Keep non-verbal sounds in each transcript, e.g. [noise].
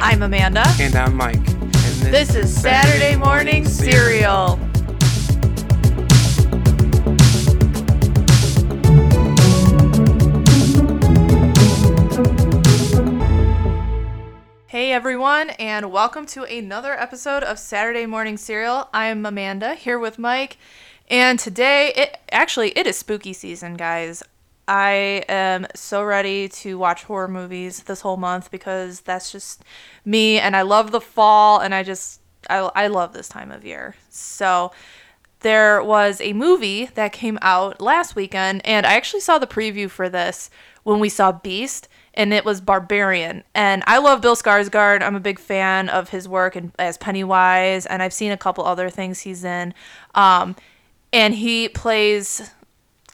I'm Amanda. And I'm Mike. And This is Saturday Morning Cereal. Hey everyone, and welcome to another episode of Saturday Morning Cereal. I'm Amanda here with Mike, and today it actually it is spooky season, guys. I am so ready to watch horror movies this whole month because that's just me, and I love the fall, and I just I, I love this time of year. So there was a movie that came out last weekend, and I actually saw the preview for this when we saw Beast, and it was Barbarian. And I love Bill Skarsgård. I'm a big fan of his work and as Pennywise, and I've seen a couple other things he's in. Um, and he plays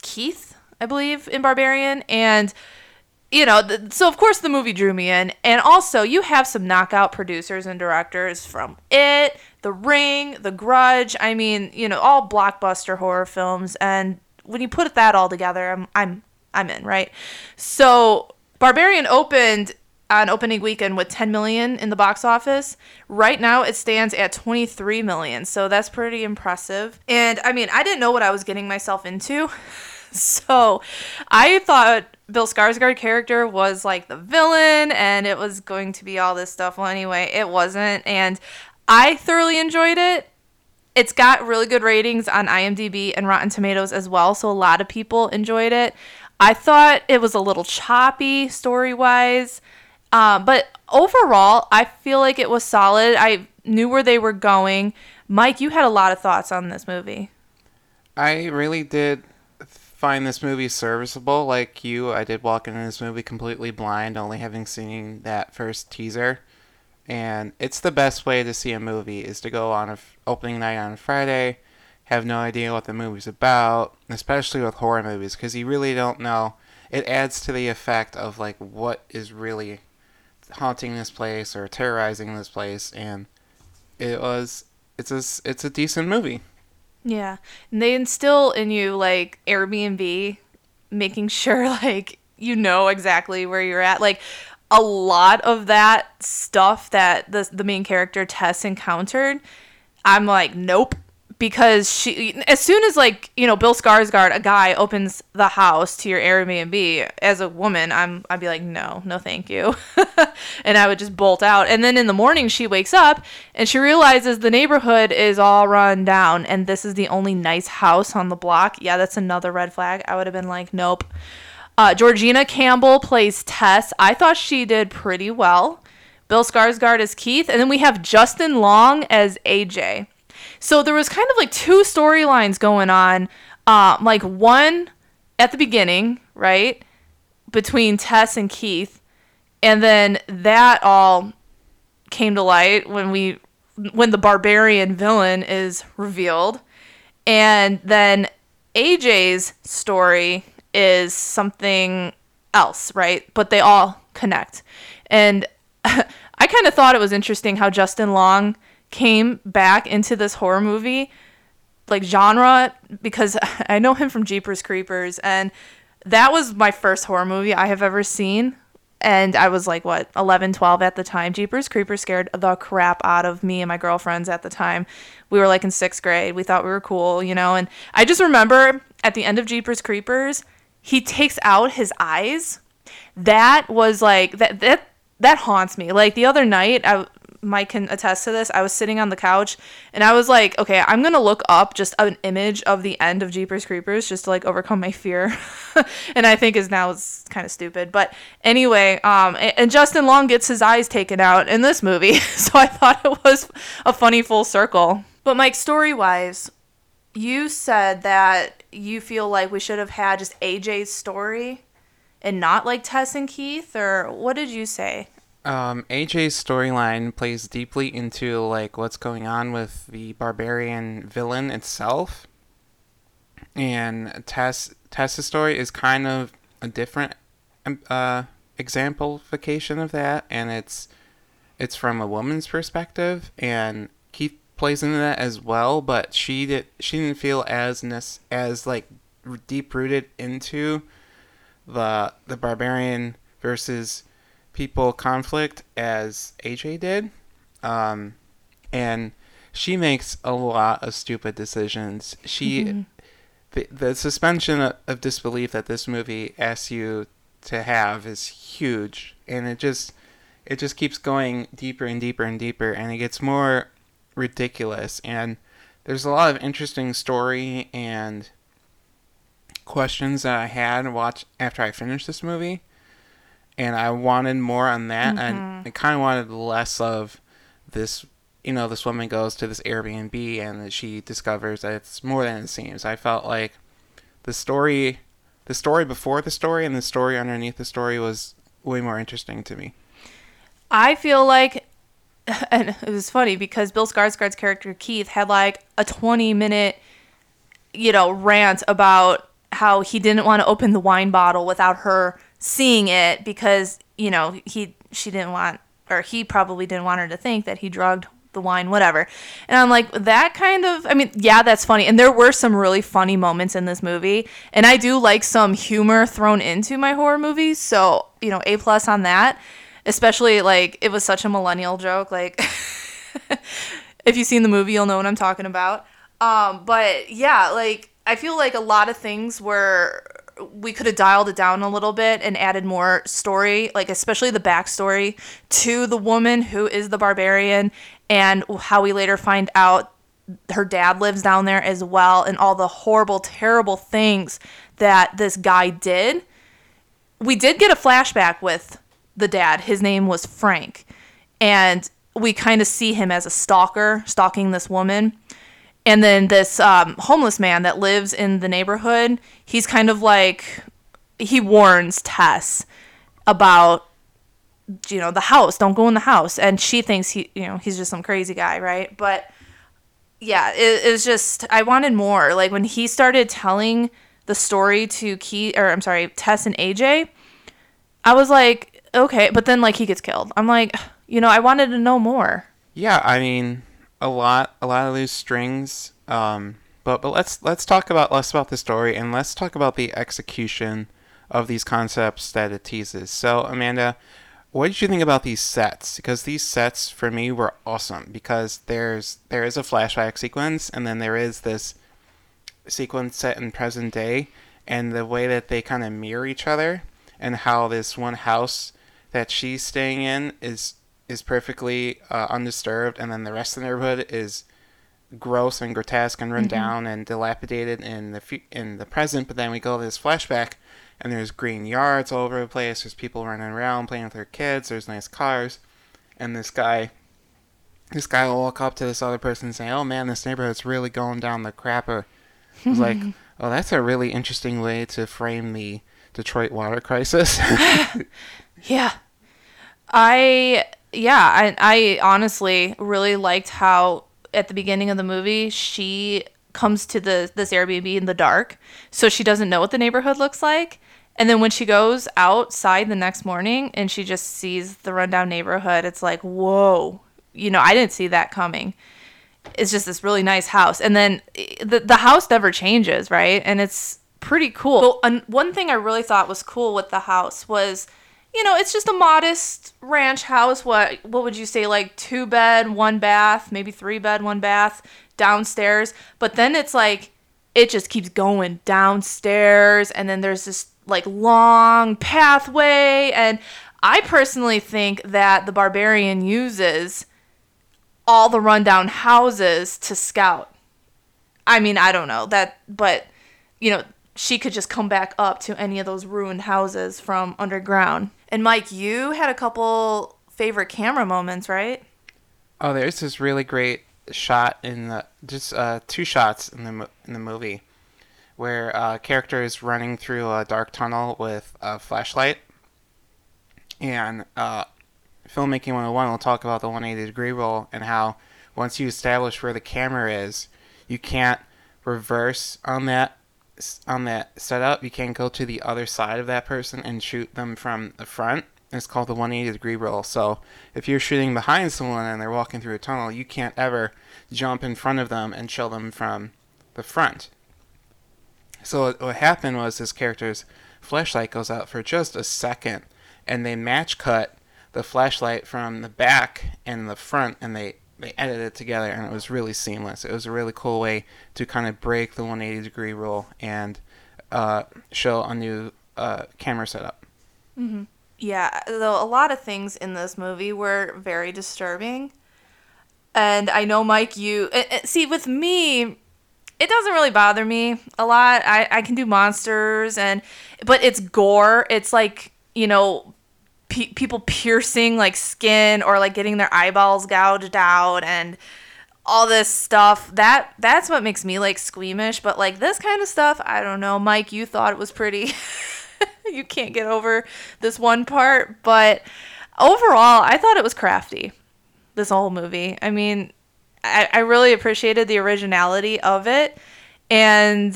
Keith, I believe, in Barbarian, and you know, so of course the movie drew me in, and also you have some knockout producers and directors from It, The Ring, The Grudge. I mean, you know, all blockbuster horror films, and when you put that all together, I'm I'm I'm in, right? So Barbarian opened on opening weekend with 10 million in the box office. Right now it stands at 23 million. So that's pretty impressive. And I mean, I didn't know what I was getting myself into. [laughs] [laughs] So I thought Bill Skarsgård character was like the villain and it was going to be all this stuff. Well, anyway, it wasn't. And I thoroughly enjoyed it. It's got really good ratings on IMDb and Rotten Tomatoes as well. So a lot of people enjoyed it. I thought it was a little choppy story wise. Um, but overall, I feel like it was solid. I knew where they were going. Mike, you had a lot of thoughts on this movie. I really did find this movie serviceable. Like you, I did walk into this movie completely blind, only having seen that first teaser. And it's the best way to see a movie is to go on a f- opening night on a Friday, have no idea what the movie's about, especially with horror movies, because you really don't know. It adds to the effect of like what is really haunting this place or terrorizing this place, and it was it's a it's a decent movie. Yeah. And they instill in you like Airbnb, making [laughs] sure like you know exactly where you're at. Like a lot of that stuff that the the main character Tess encountered, I'm like, nope. Because she, as soon as like you know Bill Skarsgård, a guy opens the house to your Airbnb, as a woman, I'm I'd be like, no, no, thank you, [laughs] and I would just bolt out. And then in the morning, she wakes up and she realizes the neighborhood is all run down, and this is the only nice house on the block. Yeah, that's another red flag. I would have been like, nope. Uh, Georgina Campbell plays Tess. I thought she did pretty well. Bill Skarsgård as Keith, and then we have Justin Long as AJ. So there was kind of like two storylines going on. Um, like one at the beginning, right, between Tess and Keith, and then that all came to light when we when the barbarian villain is revealed, and then AJ's story is something else, right? But they all connect, and [laughs] I kind of thought it was interesting how Justin Long came back into this horror movie like genre because [laughs] I know him from Jeepers Creepers and that was my first horror movie I have ever seen. And I was like what 11 12 at the time. Jeepers Creepers scared the crap out of me and my girlfriends at the time. We were like in 6th grade. We thought we were cool you know? And I just remember at the end of Jeepers Creepers he takes out his eyes. That was like that that that haunts me. Like the other night I Mike can attest to this. I was sitting on the couch and I was like, okay, I'm gonna look up just an image of the end of Jeepers Creepers just to like overcome my fear. [laughs] and I think is now it's kind of stupid. But anyway, um, and, and Justin Long gets his eyes taken out in this movie, [laughs] so I thought it was a funny full circle. But Mike, story wise, you said that you feel like we should have had just AJ's story and not like Tess and Keith, or what did you say? Um, AJ's storyline plays deeply into like what's going on with the barbarian villain itself, and Tess Tess's story is kind of a different um, uh, exemplification of that, and it's it's from a woman's perspective, and Keith plays into that as well. But she did she didn't feel as as like deep rooted into the the barbarian versus people conflict as AJ did. Um, and she makes a lot of stupid decisions. She, Mm-hmm. the, the suspension of, of disbelief that this movie asks you to have is huge, and it just, it just keeps going deeper and deeper and deeper, and it gets more ridiculous. And there's a lot of interesting story and questions that I had watch after I finished this movie, and I wanted more on that, and mm-hmm. I kind of wanted less of this. You know, this woman goes to this Airbnb and she discovers that it's more than it seems. I felt like the story, the story before the story, and the story underneath the story was way more interesting to me. I feel like, [laughs] and it was funny because Bill Skarsgård's character Keith had like a 20 minute, you know, rant about how he didn't want to open the wine bottle without her seeing it because you know he she didn't want or he probably didn't want her to think that he drugged the wine whatever. And i'm like that kind of i mean yeah that's funny. And there were some really funny moments in this movie. And i do like some humor thrown into my horror movies. So you know a plus on that. Especially like it was such a millennial joke. Like [laughs] if you've seen the movie you'll know what i'm talking about. Um but yeah like i feel like a lot of things were we could have dialed it down a little bit and added more story like especially the backstory to the woman who is the barbarian and how we later find out her dad lives down there as well and all the horrible terrible things that this guy did we did get a flashback with the dad. His name was Frank. And we kind of see him as a stalker, stalking this woman. And then this um, homeless man that lives in the neighborhood, he's kind of like, he warns Tess about, you know, the house. Don't go in the house. And she thinks he, you know, he's just some crazy guy, right? But yeah, it, it was just, I wanted more. Like when he started telling the story to Key, or I'm sorry, Tess and AJ, I was like, okay, but then like he gets killed. I'm like, you know, I wanted to know more. Yeah, I mean, a lot, a lot of loose strings. Um, but but let's let's talk about less about the story and let's talk about the execution of these concepts that it teases. So Amanda, what did you think about these sets? Because these sets for me were awesome because there's there is a flashback sequence and then there is this sequence set in present day and the way that they kind of mirror each other and how this one house that she's staying in is is perfectly uh, undisturbed and then the rest of the neighborhood is gross and grotesque and run down and dilapidated in the fu- in the present but then we go to this flashback and there's green yards all over the place. There's people running around playing with their kids. There's nice cars. And this guy this guy will walk up to this other person and say oh man this neighborhood's really going down the crapper. I was like [laughs] oh that's a really interesting way to frame the detroit water crisis. [laughs] Yeah. I yeah, I I honestly really liked how at the beginning of the movie she comes to the this Airbnb in the dark, so she doesn't know what the neighborhood looks like. And then when she goes outside the next morning and she just sees the rundown neighborhood, it's like, whoa, you know, I didn't see that coming. It's just this really nice house. And then eh, the, the house never changes, right? And it's pretty cool. Un- one thing I really thought was cool with the house was, you know, it's just a modest ranch house. What what would you say, like two bed, one bath, maybe three bed, one bath downstairs. But then it's like it just keeps going downstairs, and then there's this like long pathway. And I personally think that the barbarian uses all the rundown houses to scout. I mean, I don't know that, but you know, she could just come back up to any of those ruined houses from underground. And Mike, you had a couple favorite camera moments, right? Oh, there's this really great shot in the just uh, two shots in the in the movie where a character is running through a dark tunnel with a flashlight, and uh, filmmaking 101 will talk about the 180 degree rule and how once you establish where the camera is, you can't reverse on that on that setup. You can't go to the other side of that person and shoot them from the front. It's called the 180 degree roll. So if you're shooting behind someone and they're walking through a tunnel, you can't ever jump in front of them and show them from the front. So what happened was this character's flashlight goes out for just a second, and they match cut the flashlight from the back and the front, and they they edited it together, and it was really seamless. It was a really cool way to kind of break the 180 degree rule and uh, show a new uh, camera setup. Yeah, though a lot of things in this movie were very disturbing. And I know, Mike, you uh, uh, see with me, it doesn't really bother me a lot. I I can do monsters and but it's gore. It's like, you know, pe- people piercing like skin or like getting their eyeballs gouged out and all this stuff. That that's what makes me like squeamish, but like this kind of stuff, I don't know. Mike, you thought it was pretty [laughs] you can't get over this one part, but overall, I thought it was crafty. This whole movie. I mean, I, I really appreciated the originality of it, and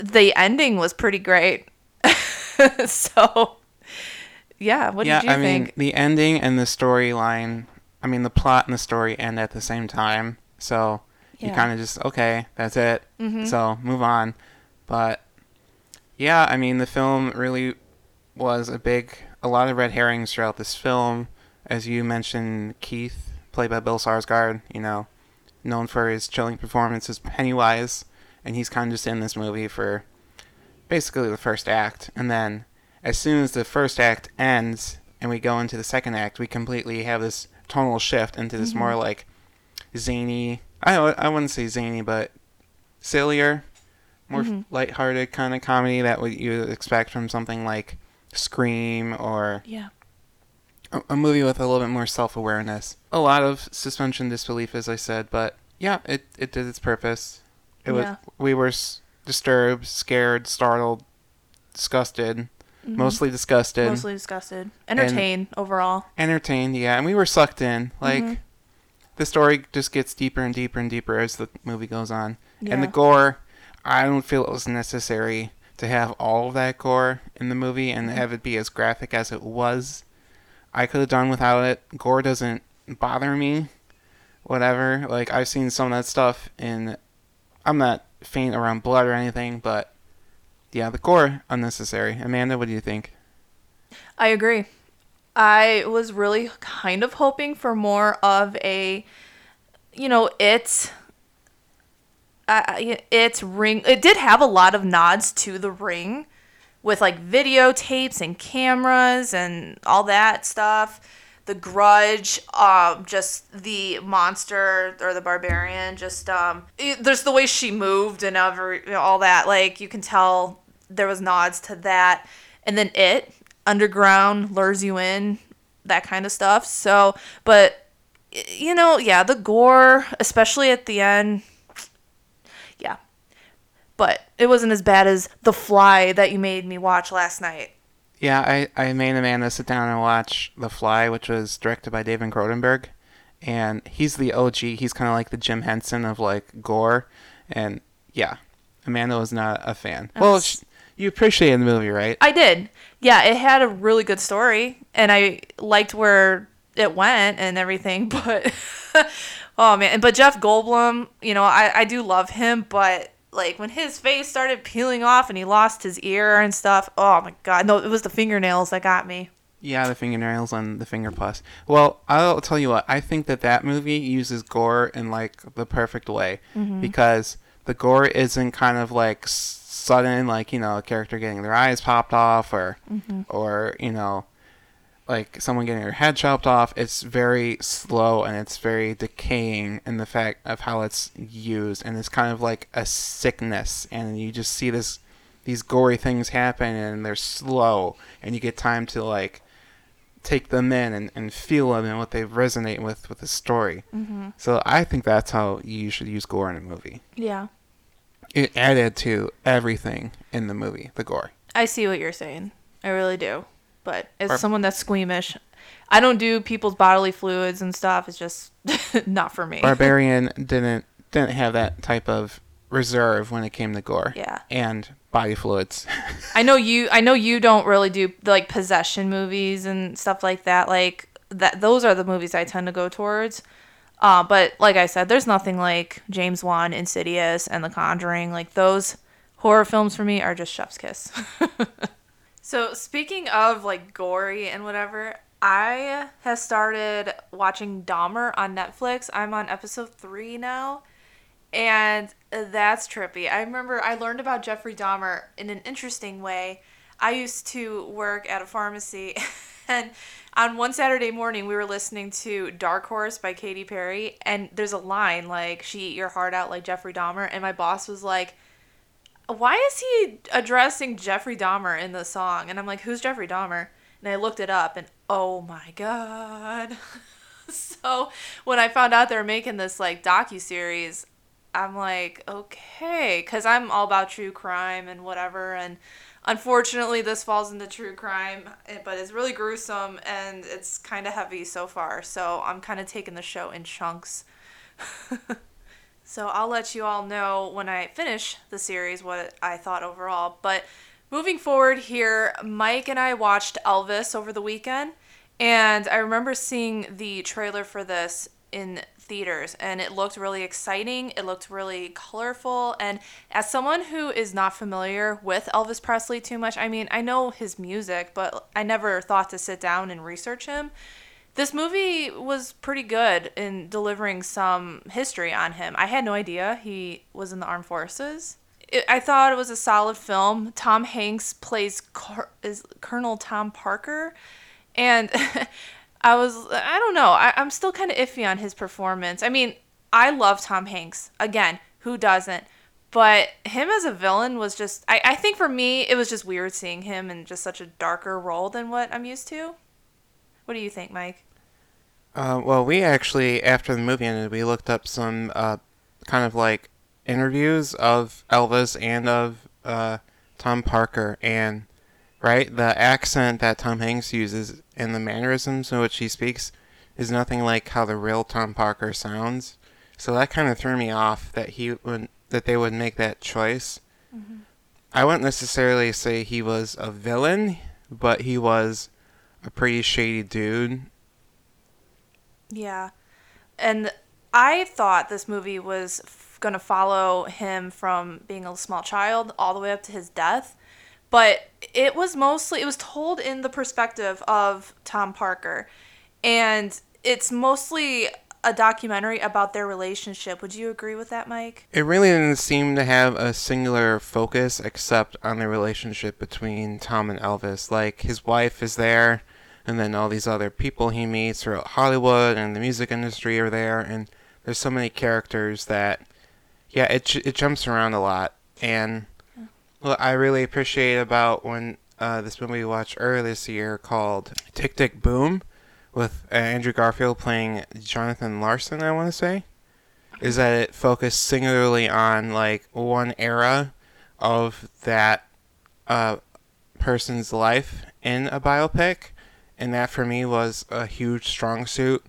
the ending was pretty great. [laughs] so, yeah, what yeah, did you I mean think? the ending and the storyline. I mean the plot and the story end at the same time, so you Yeah. kind of just okay, that's it. Mhm. So move on. But yeah, I mean the film really was a big, a lot of red herrings throughout this film. As you mentioned, Keith, played by Bill Skarsgård, you know, known for his chilling performance as Pennywise, and he's kind of just in this movie for basically the first act, and then as soon as the first act ends and we go into the second act, we completely have this tonal shift into this more like zany. I I wouldn't say zany, but sillier, more Mhm. lighthearted kind of comedy that what you would expect from something like Scream or Yeah. a, a movie with a little bit more self awareness. A lot of suspension disbelief, as I said, but yeah, it it did its purpose. It Yeah. was we were s- disturbed, scared, startled, disgusted, Mhm. mostly disgusted, Mostly disgusted. Entertained overall. entertained. Yeah, and we were sucked in. Like Mhm. the story just gets deeper and deeper and deeper as the movie goes on, and the gore. I don't feel it was necessary to have all of that gore in the movie and Mm-hmm. have it be as graphic as it was. I could have done without it. Gore doesn't bother me. Whatever. Like I've seen some of that stuff and I'm not faint around blood or anything, but yeah, the core unnecessary. Amanda, what do you think? I agree. I was really kind of hoping for more of a, you know, it. Uh, it's ring. It did have a lot of nods to the ring, with like videotapes and cameras and all that stuff. The Grudge, um, just the monster or the barbarian, just um, it, there's the way she moved and every all that. Like you can tell there was nods to that, and then it underground lures you in, that kind of stuff. So, but you know, yeah, the gore, especially at the end, yeah. But it wasn't as bad as The Fly that you made me watch last night. Yeah, I, I made Amanda sit down and watch The Fly, which was directed by David Cronenberg. And he's the OG. He's kind of like the Jim Henson of like gore. And yeah, Amanda was not a fan. Well, That's- sh- you appreciated the movie, right? I did. Yeah, it had a really good story, and I liked where it went and everything. [laughs] But oh man, but Jeff Goldblum, you know, I I do love him, but like when his face started peeling off and he lost his ear and stuff. Oh my god, no, it was the fingernails that got me. Yeah, the fingernails and the finger pus. Well, I'll tell you what. I think that that movie uses gore in like the perfect way mm-hmm. because the gore isn't kind of like sudden, like you know, a character getting their eyes popped off or or you know, like someone getting their head chopped off. It's very slow and it's very decaying in the fact of how it's used, and it's kind of like a sickness, and you just see this these gory things happen and they're slow. And you get time to like take them in and, and feel them and what they resonate with with the story. Mm-hmm. so i think that's how you should use gore in a movie. Yeah, it added to everything in the movie the gore I see what you're saying. I really do. But as Or- someone that's squeamish, I don't do people's bodily fluids and stuff. It's just [laughs] not for me. barbarian didn't didn't have that type of reserve when it came to gore Yeah. and body fluids [laughs] I know you. I know you don't really do like possession movies and stuff like that. Like that. Those are the movies I tend to go towards. Uh, but like I said, there's nothing like James Wan, Insidious, and The Conjuring. Like those horror films for me are just chef's kiss. [laughs] so speaking of like gory and whatever, I have started watching Dahmer on Netflix. I'm on episode three now. And that's trippy. I remember I learned about Jeffrey Dahmer in an interesting way. I used to work at a pharmacy, [laughs] and on one Saturday morning, we were listening to Dark Horse by Katy Perry, and there's a line like, She eat your heart out like Jeffrey Dahmer. And my boss was like, Why is he addressing Jeffrey Dahmer in the song? And I'm like, Who's Jeffrey Dahmer? And I looked it up, and oh my God. [laughs] so when I found out they were making this like docu series, I'm like, okay, because I'm all about true crime and whatever. And unfortunately, this falls into true crime, eh, but it's really gruesome and it's kind of heavy so far. So I'm kind of taking the show in chunks. [laughs] so I'll let you all know when I finish the series what I thought overall. But moving forward here, Mike and I watched Elvis over the weekend. And I remember seeing the trailer for this in theaters and it looked really exciting. It looked really colorful. And as someone who is not familiar with Elvis Presley too much, I mean, I know his music, but I never thought to sit down and research him. This movie was pretty good in delivering some history on him. I had no idea he was in the armed forces. I thought it was a solid film. Tom Hanks plays is Colonel Tom Parker, and [laughs] I was I don't know. I, I'm still kind of iffy on his performance. I mean, I love Tom Hanks. Again, who doesn't? But him as a villain was just I, I think for me it was just weird seeing him in just such a darker role than what I'm used to. What do you think, Mike? Uh, well, we actually after the movie ended, we looked up some uh, kind of like interviews of Elvis and of uh, Tom Parker, and right? The accent that Tom Hanks uses and the mannerisms in which he speaks is nothing like how the real Tom Parker sounds. So that kind of threw me off that he would that they would make that choice. Mm-hmm. I wouldn't necessarily say he was a villain, but he was a pretty shady dude. Yeah. And I thought this movie was f- going to follow him from being a small child all the way up to his death but it was mostly it was told in the perspective of Tom Parker and it's mostly a documentary about their relationship. Would you agree with that, Mike? It really didn't seem to have a singular focus except on the relationship between Tom and Elvis. Like his wife is there and then all these other people he meets throughout Hollywood and the music industry are there and there's so many characters that yeah, it it jumps around a lot and what I really appreciate about when uh, this movie we watched earlier this year called Tick Tick Boom with uh, Andrew Garfield playing Jonathan Larson, I want to say, is that it focused singularly on like one era of that uh, person's life in a biopic, and that for me was a huge strong suit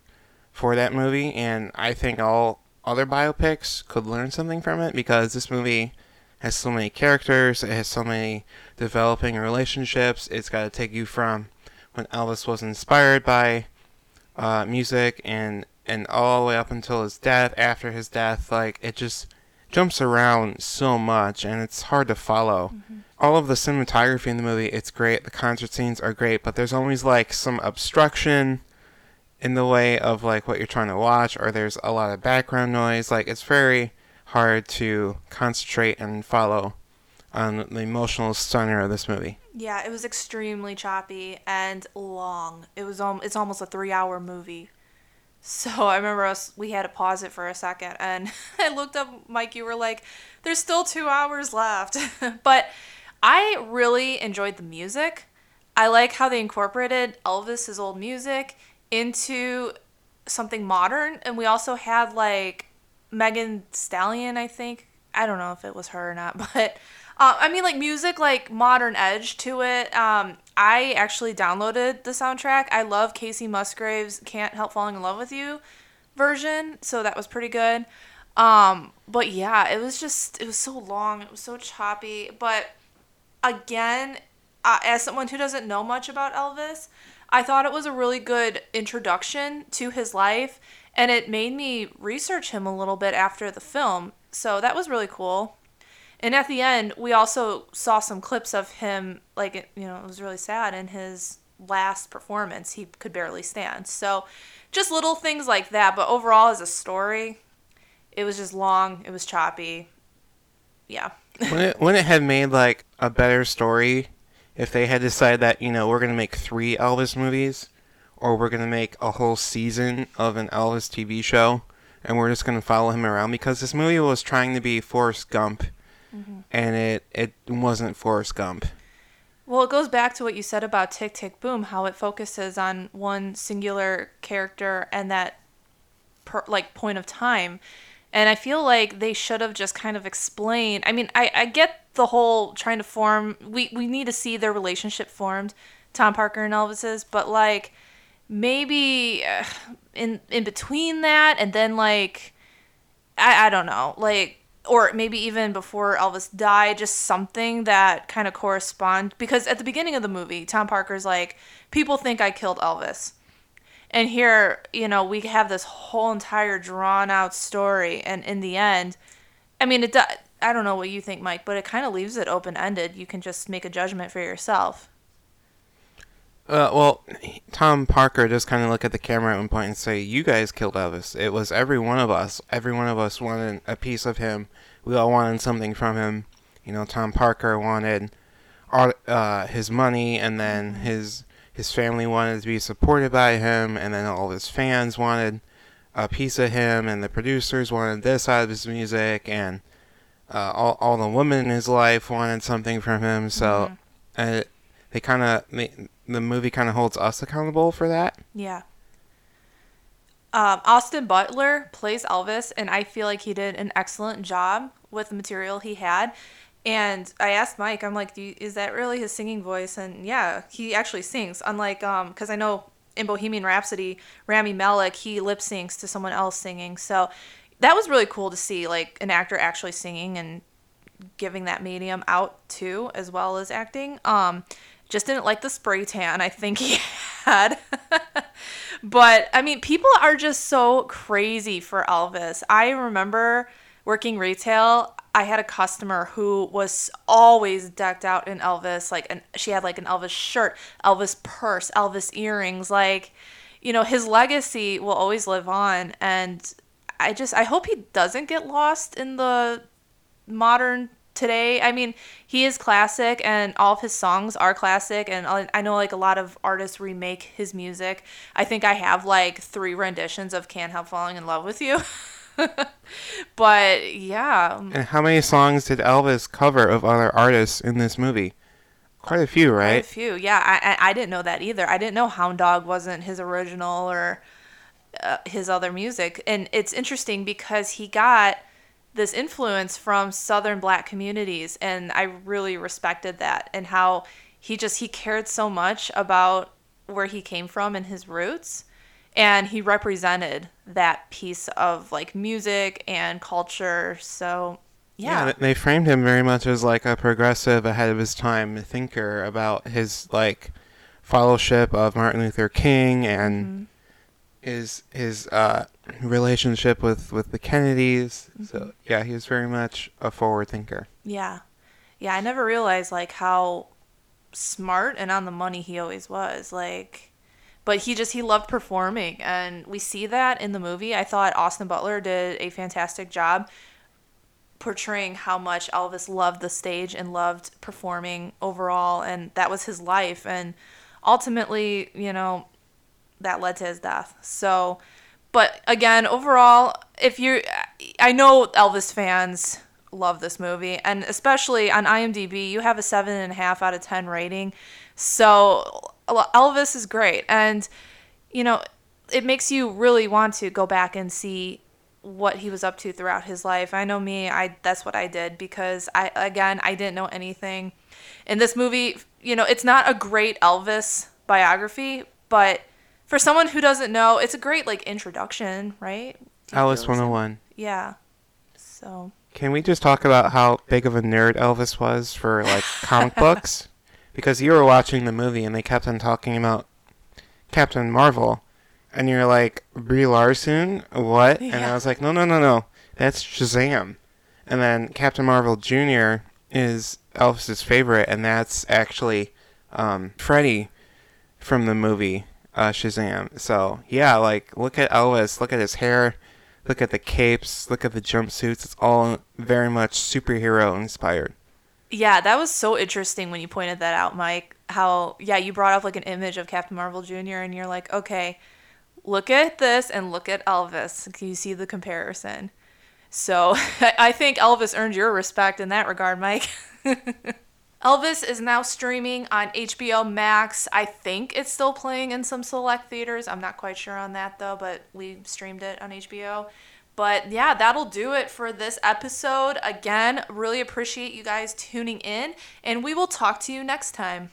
for that movie, and I think all other biopics could learn something from it because this movie has so many characters, it has so many developing relationships. It's got to take you from when Elvis was inspired by uh, music and and all the way up until his death. After his death, like it just jumps around so much and it's hard to follow. Mm-hmm. All of the cinematography in the movie, it's great. The concert scenes are great, but there's always like some obstruction in the way of like what you're trying to watch or there's a lot of background noise. Like it's very hard to concentrate and follow on the emotional stunner of this movie. Yeah, it was extremely choppy and long. It was um, it's almost a three hour movie. So I remember us we had to pause it for a second and [laughs] I looked up Mike, you were like, There's still two hours left. [laughs] but I really enjoyed the music. I like how they incorporated Elvis's old music into something modern and we also had like Megan Stallion, I think. I don't know if it was her or not, [laughs] but uh, I mean, like music, like modern edge to it. Um, I actually downloaded the soundtrack. I love Kacey Musgraves' "Can't Help Falling in Love with You" version, so that was pretty good. Um, but yeah, it was just it was so long, it was so choppy. But again, uh, as someone who doesn't know much about Elvis, I thought it was a really good introduction to his life and it made me research him a little bit after the film. So that was really cool. And at the end, we also saw some clips of him, like, you know, it was really sad in his last performance, he could barely stand. So, just little things like that. But overall, as a story, it was just long. It was choppy. Yeah. [laughs] wouldn't, it, wouldn't it have made like a better story if they had decided that you know we're gonna make three Elvis movies, or we're gonna make a whole season of an Elvis TV show, and we're just gonna follow him around because this movie was trying to be Forrest Gump, mm-hmm. and it it wasn't Forrest Gump. Well, it goes back to what you said about Tick Tick Boom, how it focuses on one singular character and that per, like point of time. And I feel like they should have just kind of explained. I mean, I, I get the whole trying to form. We we need to see their relationship formed, Tom Parker and Elvis's, but like maybe uh, in in between that and then like I I don't know like or maybe even before Elvis died, just something that kind of correspond because at the beginning of the movie, Tom Parker's like, people think I killed Elvis. And here, you know, we have this whole entire drawn out story and in the end, I mean, it does I don't know what you think, Mike, but it kind of leaves it open ended. You can just make a judgment for yourself. Uh, well, Tom Parker just kind of look at the camera at one point and say, "You guys killed Elvis. It was every one of us. Every one of us wanted a piece of him. We all wanted something from him. You know, Tom Parker wanted all, uh, his money, and then his his family wanted to be supported by him, and then all his fans wanted a piece of him, and the producers wanted this out of his music, and uh, all all the women in his life wanted something from him. So, uh, they kind of the movie kind of holds us accountable for that. Yeah. Um, Austin Butler plays Elvis, and I feel like he did an excellent job with the material he had. And I asked Mike, I'm like, you, is that really his singing voice? And yeah, he actually sings. Unlike, um, because I know in Bohemian Rhapsody, Rami Malek, he lip syncs to someone else singing. So that was really cool to see, like an actor actually singing and giving that medium out too, as well as acting. Um, just didn't like the spray tan I think he [laughs] had. [laughs] but I mean, people are just so crazy for Elvis. I remember working retail. I had a customer who was always decked out in Elvis. Like, and she had like an Elvis shirt, Elvis purse, Elvis earrings. Like, you know, his legacy will always live on. And I just, I hope he doesn't get lost in the modern today. I mean, he is classic and all of his songs are classic and I I know like a lot of artists remake his music. I think I have like 3 renditions of Can't Help Falling in Love with You. [laughs] but yeah, And how many songs did Elvis cover of other artists in this movie? Quite a few, right? quite a few. Yeah, I, I I didn't know that either. I didn't know Hound Dog wasn't his original or uh, his other music. And it's interesting because he got this influence from southern black communities and I really respected that and how he just he cared so much about where he came from and his roots and he represented that piece of like music and culture. So, yeah. th- they framed him very much as like a progressive, ahead of his time thinker about his like fellowship of Martin Luther King and Mm-hmm. His his uh, relationship with with the Kennedys. Mm-hmm. So yeah, he was very much a forward thinker. Yeah. Yeah, I never realized like how smart and on the money he always was. Like but he just he loved performing and we see that in the movie. I thought Austin Butler did a fantastic job portraying how much Elvis loved the stage and loved performing overall and that was his life and ultimately, you know, that led to his death. So, but again, overall, if you, I know Elvis fans love this movie, and especially on IMDb, you have a seven and a half out of ten rating. So Elvis is great, and you know, it makes you really want to go back and see what he was up to throughout his life. I know me, I that's what I did because I again, I didn't know anything. In this movie, you know, it's not a great Elvis biography, but for someone who doesn't know, it's a great like introduction, right? Elvis 101. Yeah. So, Can we just talk about how big of a nerd Elvis was for like [laughs] comic books? Because you were watching the movie and they kept on talking about Captain Marvel, and you're like Brie Larson, what? And I was like, no, no, no, no, that's Shazam. And then Captain Marvel Jr. is Elvis's favorite, and that's actually um, Freddie from the movie uh, Shazam. So yeah, like look at Elvis, look at his hair, look at the capes, look at the jumpsuits. It's all very much superhero inspired. Yeah, that was so interesting when you pointed that out, Mike. How yeah, you brought up like an image of Captain Marvel Jr. and you're like, okay, look at this and look at Elvis. Can you see the comparison? So [laughs] I think Elvis earned your respect in that regard, Mike. [laughs] Elvis is now streaming on HBO Max. I think it's still playing in some select theaters. I'm not quite sure on that though, but we streamed it on HBO. But yeah, that'll do it for this episode. Again, really appreciate you guys tuning in, and we will talk to you next time.